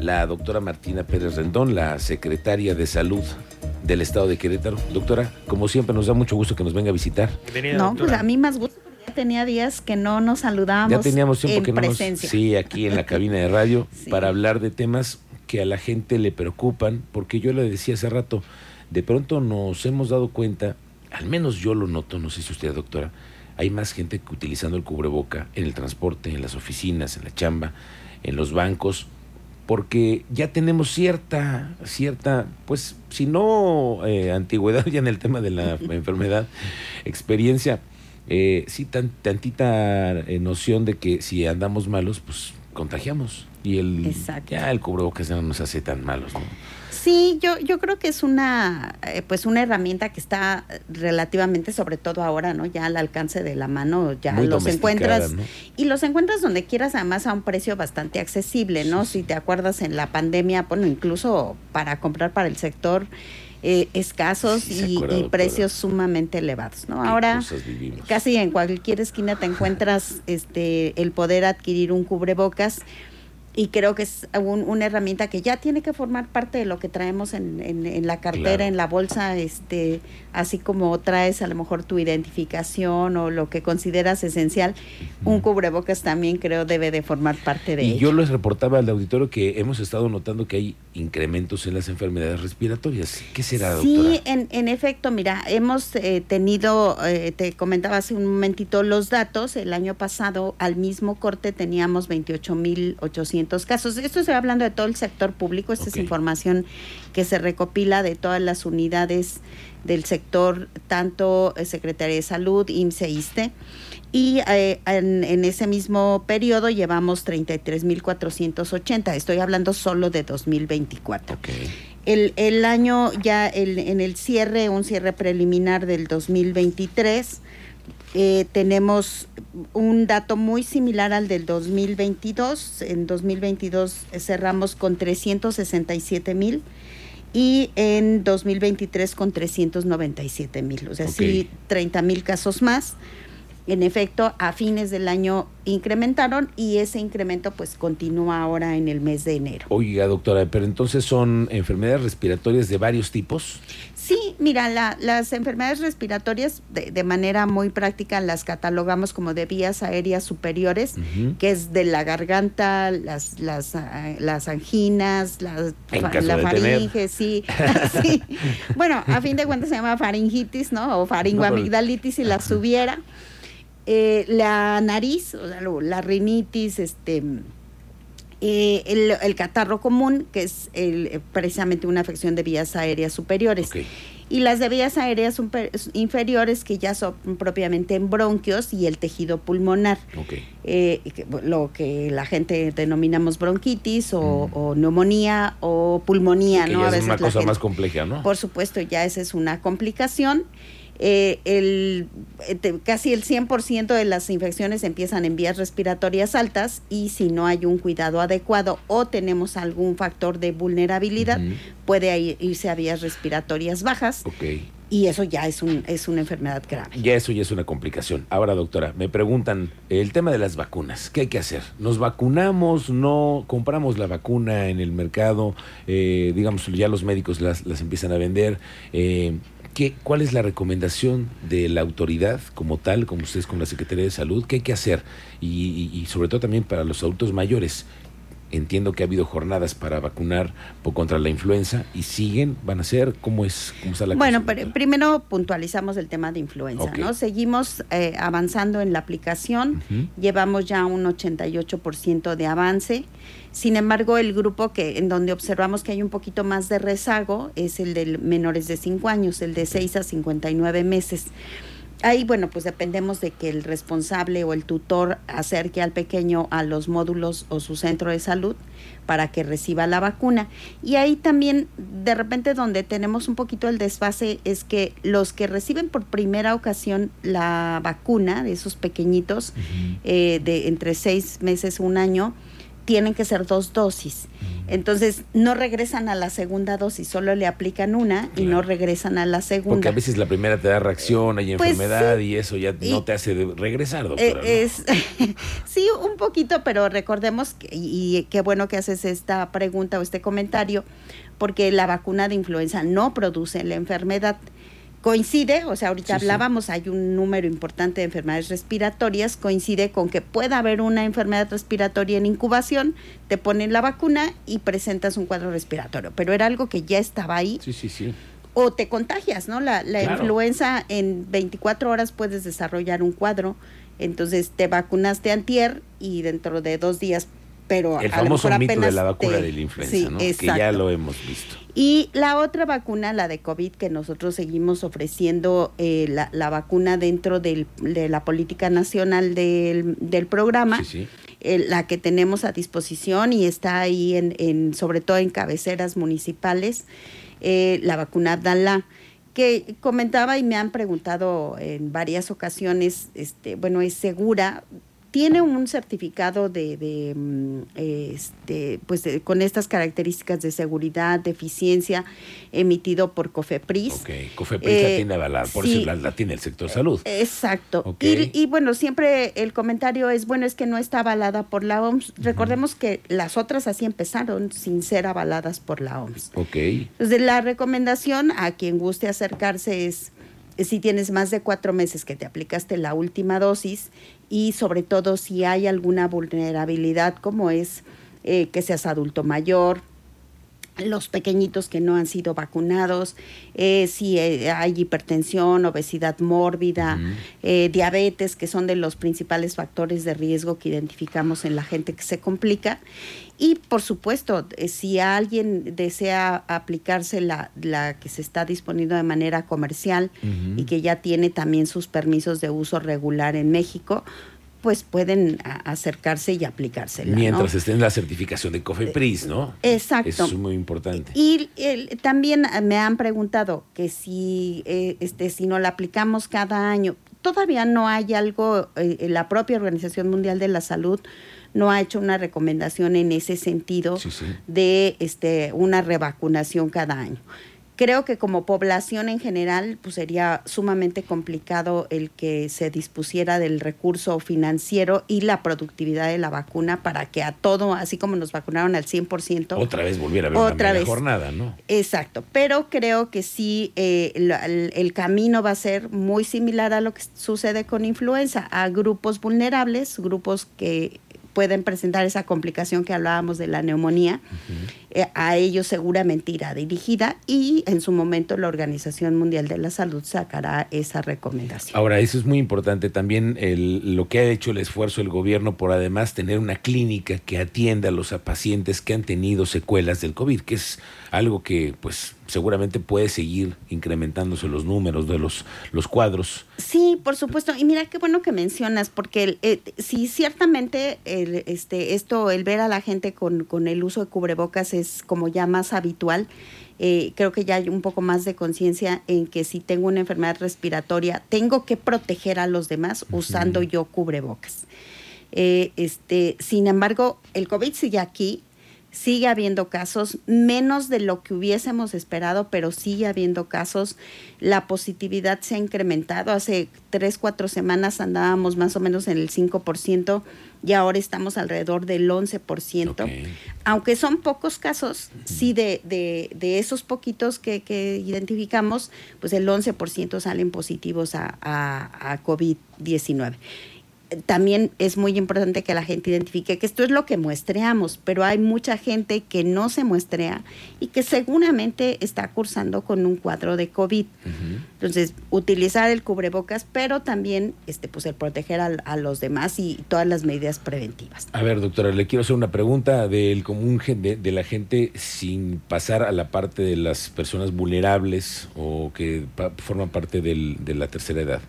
la doctora Martina Pérez Rendón, la secretaria de Salud del Estado de Querétaro. Doctora, como siempre, nos da mucho gusto que nos venga a visitar. no, pues a mí más gusto. Ya tenía días que no nos saludábamos. Ya teníamos tiempo que no presencia. Sí, aquí en la cabina de radio para hablar de temas que a la gente le preocupan, porque yo le decía hace rato, de pronto nos hemos dado cuenta, al menos yo lo noto, no sé si usted, doctora, hay más gente que utilizando el cubreboca en el transporte, en las oficinas, en la chamba, en los bancos, porque ya tenemos cierta, cierta, pues si no eh, antigüedad ya en el tema de la enfermedad, experiencia, eh, sí tan, tantita eh, noción de que si andamos malos, pues contagiamos. Y el, ya el cubrebocas no nos hace tan malos, ¿no? Sí, yo, yo creo que es una, eh, pues una herramienta que está relativamente, sobre todo ahora, ¿no? Ya al alcance de la mano, ya los encuentras. Y los encuentras donde quieras, además a un precio bastante accesible, ¿no? Si te acuerdas en la pandemia, bueno, incluso para comprar para el sector eh, escasos y, precios sumamente elevados, ¿no? Ahora casi en cualquier esquina te encuentras este el poder adquirir un cubrebocas y creo que es una herramienta que ya tiene que formar parte de lo que traemos en, en, la cartera, en la bolsa, este, así como traes a lo mejor tu identificación o lo que consideras esencial, un cubrebocas también creo debe de formar parte de y yo les reportaba al auditorio que hemos estado notando que hay incrementos en las enfermedades respiratorias. ¿Qué será, doctora? Sí, en, en efecto, mira, hemos eh, tenido, eh, te comentaba hace un momentito los datos, el año pasado al mismo corte teníamos 28.800 casos. Esto estoy hablando de todo el sector público, esta es información que se recopila de todas las unidades del sector, tanto eh, Secretaría de Salud, IMSS e ISTE. Y eh, en, ese mismo periodo llevamos 33.480. Estoy hablando solo de 2024. El, el año ya el, en el cierre, un cierre preliminar del 2023, eh, tenemos un dato muy similar al del 2022. En 2022 cerramos con 367 mil y en 2023 con 397 mil, o sea, sí, 30 mil casos más. En efecto, a fines del año incrementaron y ese incremento pues continúa ahora en el mes de enero. Oiga, doctora, pero entonces son enfermedades respiratorias de varios tipos. Sí, mira, las enfermedades respiratorias de, manera muy práctica las catalogamos como de vías aéreas superiores, que es de la garganta, las las, ah, las anginas, la faringe, sí, sí. Bueno, a fin de cuentas se llama faringitis, ¿no? O faringoamigdalitis si la subiera. Eh, la nariz, o sea, la rinitis, este, eh, el, catarro común, que es el, precisamente una afección de vías aéreas superiores. Y las de vías aéreas inferiores, que ya son propiamente en bronquios y el tejido pulmonar. Eh, lo que la gente denominamos bronquitis o, mm. neumonía o pulmonía, ¿no? a veces es una cosa más compleja, ¿no? Por supuesto, ya esa es una complicación. Eh, el, eh, casi el 100% de las infecciones empiezan en vías respiratorias altas y si no hay un cuidado adecuado o tenemos algún factor de vulnerabilidad, puede irse a vías respiratorias bajas. Y eso ya es, un, es una enfermedad grave. Ya eso ya es una complicación. Ahora, doctora, me preguntan el tema de las vacunas. ¿Qué hay que hacer? ¿Nos vacunamos? ¿No? ¿Compramos la vacuna en el mercado? Eh, digamos, ya los médicos las, las empiezan a vender. Eh, ¿Cuál es la recomendación de la autoridad como tal, como ustedes con la Secretaría de Salud? ¿Qué hay que hacer? Y, sobre todo también para los adultos mayores. Entiendo que ha habido jornadas para vacunar contra la influenza y siguen, van a ser, ¿cómo es? Cómo está la bueno, pero primero puntualizamos el tema de influenza, ¿no? Seguimos eh, avanzando en la aplicación, llevamos ya un 88% de avance. Sin embargo, el grupo que en donde observamos que hay un poquito más de rezago es el de menores de 5 años, el de 6 a 59 meses. Ahí, bueno, pues dependemos de que el responsable o el tutor acerque al pequeño a los módulos o su centro de salud para que reciba la vacuna. Y ahí también, de repente, donde tenemos un poquito el desfase es que los que reciben por primera ocasión la vacuna de esos pequeñitos, eh, de entre seis meses, un año, tienen que ser dos dosis. Entonces no regresan a la segunda dosis, solo le aplican una y no regresan a la segunda. Porque a veces la primera te da reacción, hay pues enfermedad y eso ya no te hace regresar, eh, doctora. Es, sí, un poquito, pero recordemos, y qué bueno que haces esta pregunta o este comentario, porque la vacuna de influenza no produce la enfermedad coincide, o sea, ahorita hablábamos, hay un número importante de enfermedades respiratorias, coincide con que pueda haber una enfermedad respiratoria en incubación, te ponen la vacuna y presentas un cuadro respiratorio, pero era algo que ya estaba ahí. Sí, sí, sí. O te contagias, ¿no? La, la influenza en 24 horas puedes desarrollar un cuadro, entonces te vacunaste antier y dentro de dos días pero el famoso mito de la vacuna de la influenza, ¿no? que ya lo hemos visto. Y la otra vacuna, la de COVID, que nosotros seguimos ofreciendo eh, la, vacuna dentro de la política nacional del, programa, eh, la que tenemos a disposición y está ahí en, sobre todo en cabeceras municipales, eh, la vacuna Abdala que comentaba y me han preguntado en varias ocasiones, este, bueno, es segura, tiene un certificado de, de mm, este, pues con estas características de seguridad, de eficiencia, emitido por COFEPRIS. Ok, COFEPRIS la eh, tiene avalada, por eso la, tiene el sector salud. Exacto. Y, bueno, siempre el comentario es, bueno, es que no está avalada por la OMS. Recordemos que las otras así empezaron sin ser avaladas por la OMS. Ok. Entonces, la recomendación a quien guste acercarse es si tienes más de cuatro meses que te aplicaste la última dosis y sobre todo si hay alguna vulnerabilidad como es eh, que seas adulto mayor, los pequeñitos que no han sido vacunados, eh, si eh, hay hipertensión, obesidad mórbida, diabetes, que son de los principales factores de riesgo que identificamos en la gente que se complica. Y por supuesto, si alguien desea aplicarse la, la que se está disponiendo de manera comercial y que ya tiene también sus permisos de uso regular en México, pues pueden acercarse y aplicársela. Mientras esté en la certificación de COFEPRIS, ¿no? Exacto. Eso es muy importante. Y también me han preguntado que si, eh, este, si no la aplicamos cada año, todavía no hay algo, eh, la propia Organización Mundial de la Salud no ha hecho una recomendación en ese sentido de este, una revacunación cada año. Creo que como población en general, pues sería sumamente complicado el que se dispusiera del recurso financiero y la productividad de la vacuna para que a todo, así como nos vacunaron al 100%. Otra vez volviera a haber otra una jornada, ¿no? Exacto, pero creo que sí, eh, el, camino va a ser muy similar a lo que sucede con influenza, a grupos vulnerables, grupos que pueden presentar esa complicación que hablábamos de la neumonía, a ellos seguramente irá dirigida y en su momento la Organización Mundial de la Salud sacará esa recomendación. Ahora, eso es muy importante también el, lo que ha hecho el esfuerzo del gobierno por además tener una clínica que atienda a los pacientes que han tenido secuelas del COVID, que es algo que pues seguramente puede seguir incrementándose los números de los, los cuadros. Sí, por supuesto. Y mira qué bueno que mencionas, porque eh, sí, ciertamente el, este, esto, el ver a la gente con, con el uso de cubrebocas es como ya más habitual. Eh, creo que ya hay un poco más de conciencia en que si tengo una enfermedad respiratoria, tengo que proteger a los demás usando yo cubrebocas. Eh, este, sin embargo, el COVID sigue aquí, sigue habiendo casos, menos de lo que hubiésemos esperado, pero sigue habiendo casos. La positividad se ha incrementado. Hace tres, cuatro semanas andábamos más o menos en el 5% y ahora estamos alrededor del 11%. Aunque son pocos casos, sí de, de, de esos poquitos que, que, identificamos, pues el 11% salen positivos a, a, a COVID-19 también es muy importante que la gente identifique que esto es lo que muestreamos, pero hay mucha gente que no se muestrea y que seguramente está cursando con un cuadro de COVID. Entonces, utilizar el cubrebocas, pero también este, pues, el proteger a, los demás y todas las medidas preventivas. A ver, doctora, le quiero hacer una pregunta del común de, de la gente sin pasar a la parte de las personas vulnerables o que forman parte del, de la tercera edad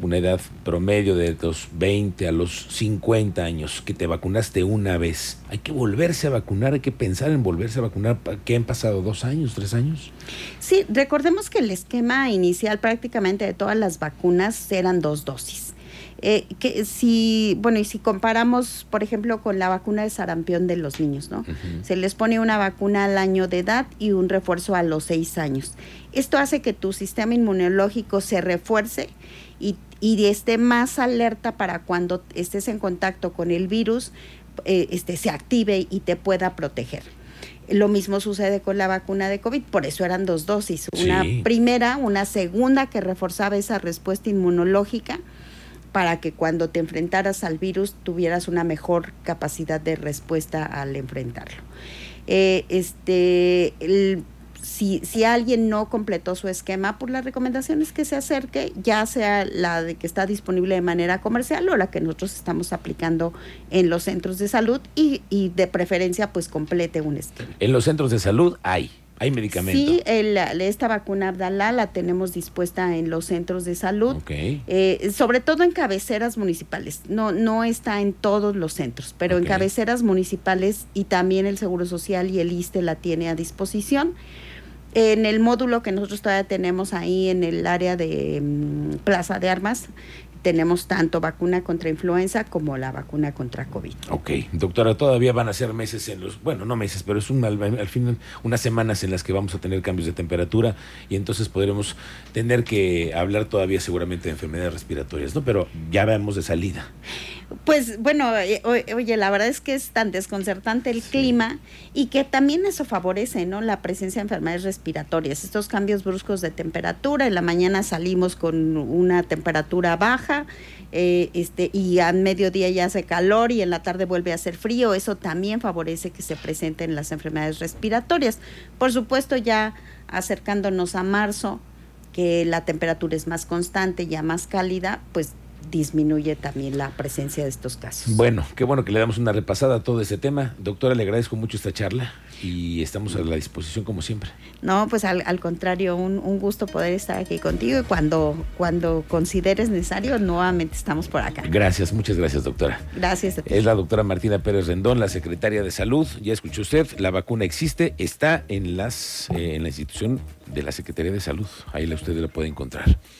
una edad promedio de los 20 a los 50 años, que te vacunaste una vez, hay que volverse a vacunar, hay que pensar en volverse a vacunar, ¿qué han pasado? ¿Dos años, tres años? Sí, recordemos que el esquema inicial prácticamente de todas las vacunas eran dos dosis. Eh, que si, bueno, y si comparamos, por ejemplo, con la vacuna de sarampión de los niños, ¿no? Se les pone una vacuna al año de edad y un refuerzo a los seis años. Esto hace que tu sistema inmunológico se refuerce y, esté más alerta para cuando estés en contacto con el virus, eh, este, se active y te pueda proteger. Lo mismo sucede con la vacuna de COVID, por eso eran dos dosis, una primera, una segunda que reforzaba esa respuesta inmunológica para que cuando te enfrentaras al virus tuvieras una mejor capacidad de respuesta al enfrentarlo. Eh, este, el, si, si alguien no completó su esquema, pues la recomendación es que se acerque, ya sea la de que está disponible de manera comercial o la que nosotros estamos aplicando en los centros de salud y, y de preferencia pues complete un esquema. En los centros de salud hay. ¿Hay medicamentos? Sí, esta vacuna Abdalá la tenemos dispuesta en los centros de salud, eh, sobre todo en cabeceras municipales. No, no está en todos los centros, pero en cabeceras municipales y también el Seguro Social y el ISTE la tiene a disposición. En el módulo que nosotros todavía tenemos ahí en el área de mm, Plaza de Armas, tenemos tanto vacuna contra influenza como la vacuna contra COVID. Ok, doctora, todavía van a ser meses en los, bueno, no meses, pero es un, al, fin unas semanas en las que vamos a tener cambios de temperatura y entonces podremos tener que hablar todavía seguramente de enfermedades respiratorias, ¿no? Pero ya veamos de salida. Pues bueno, eh, oye, la verdad es que es tan desconcertante el clima y que también eso favorece, ¿no? La presencia de enfermedades respiratorias, estos cambios bruscos de temperatura. En la mañana salimos con una temperatura baja, eh, este, y a mediodía ya hace calor y en la tarde vuelve a hacer frío. Eso también favorece que se presenten las enfermedades respiratorias. Por supuesto, ya acercándonos a marzo, que la temperatura es más constante, ya más cálida, pues disminuye también la presencia de estos casos. Bueno, qué bueno que le damos una repasada a todo ese tema. Doctora, le agradezco mucho esta charla y estamos a la disposición como siempre. No, pues al, contrario, un, gusto poder estar aquí contigo y cuando, cuando consideres necesario, nuevamente estamos por acá. Gracias, muchas gracias, doctora. Gracias. Es la doctora Martina Pérez Rendón, la secretaria de Salud. Ya escuchó usted, la vacuna existe, está en, las, eh, en la institución de la Secretaría de Salud. Ahí usted la puede encontrar.